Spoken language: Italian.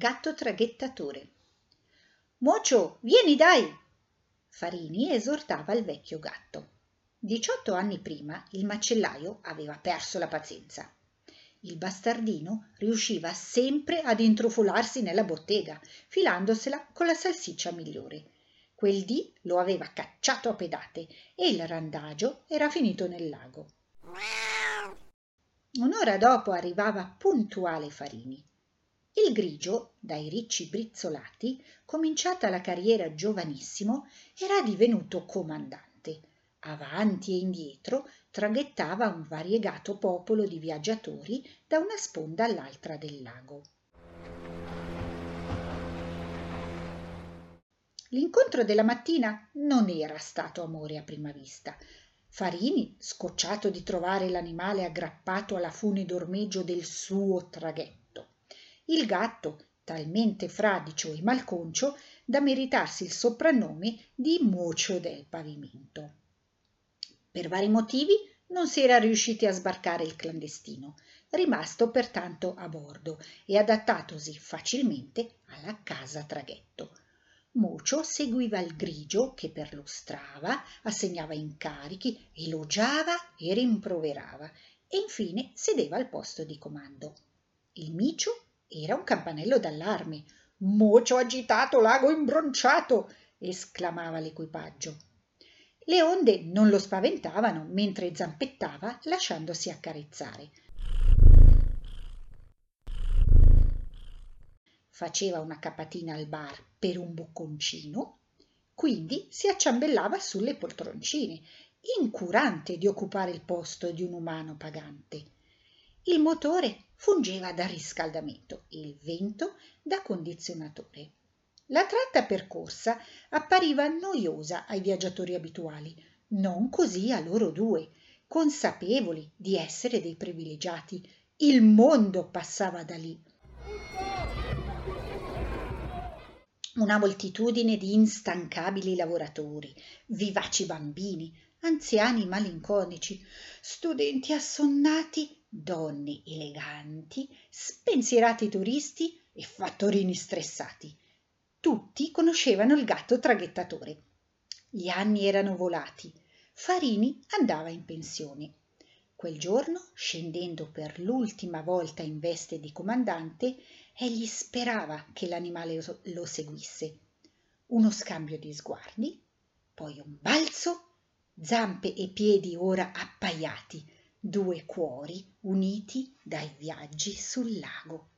gatto traghettatore. Mocio, vieni dai! Farini esortava il vecchio gatto. Diciotto anni prima il macellaio aveva perso la pazienza. Il bastardino riusciva sempre ad intrufolarsi nella bottega, filandosela con la salsiccia migliore. Quel dì lo aveva cacciato a pedate e il randagio era finito nel lago. Un'ora dopo arrivava puntuale Farini. Il grigio, dai ricci brizzolati, cominciata la carriera giovanissimo, era divenuto comandante. Avanti e indietro traghettava un variegato popolo di viaggiatori da una sponda all'altra del lago. L'incontro della mattina non era stato amore a prima vista. Farini, scocciato di trovare l'animale aggrappato alla fune d'ormeggio del suo traghetto. Il gatto, talmente fradicio e malconcio da meritarsi il soprannome di mocio del pavimento. Per vari motivi non si era riusciti a sbarcare il clandestino, rimasto pertanto a bordo e adattatosi facilmente alla casa traghetto. Mocio seguiva il grigio che perlustrava, assegnava incarichi, elogiava e rimproverava e infine sedeva al posto di comando. Il micio era un campanello d'allarme. Mocio agitato, lago imbronciato! esclamava l'equipaggio. Le onde non lo spaventavano mentre zampettava lasciandosi accarezzare. faceva una capatina al bar per un bocconcino, quindi si acciambellava sulle poltroncine, incurante di occupare il posto di un umano pagante. Il motore fungeva da riscaldamento e il vento da condizionatore. La tratta percorsa appariva noiosa ai viaggiatori abituali, non così a loro due, consapevoli di essere dei privilegiati. Il mondo passava da lì una moltitudine di instancabili lavoratori, vivaci bambini, anziani malinconici, studenti assonnati, donne eleganti, spensierati turisti e fattorini stressati. Tutti conoscevano il gatto traghettatore. Gli anni erano volati. Farini andava in pensione. Quel giorno, scendendo per l'ultima volta in veste di comandante, egli sperava che l'animale lo seguisse. Uno scambio di sguardi, poi un balzo, zampe e piedi ora appaiati, due cuori uniti dai viaggi sul lago.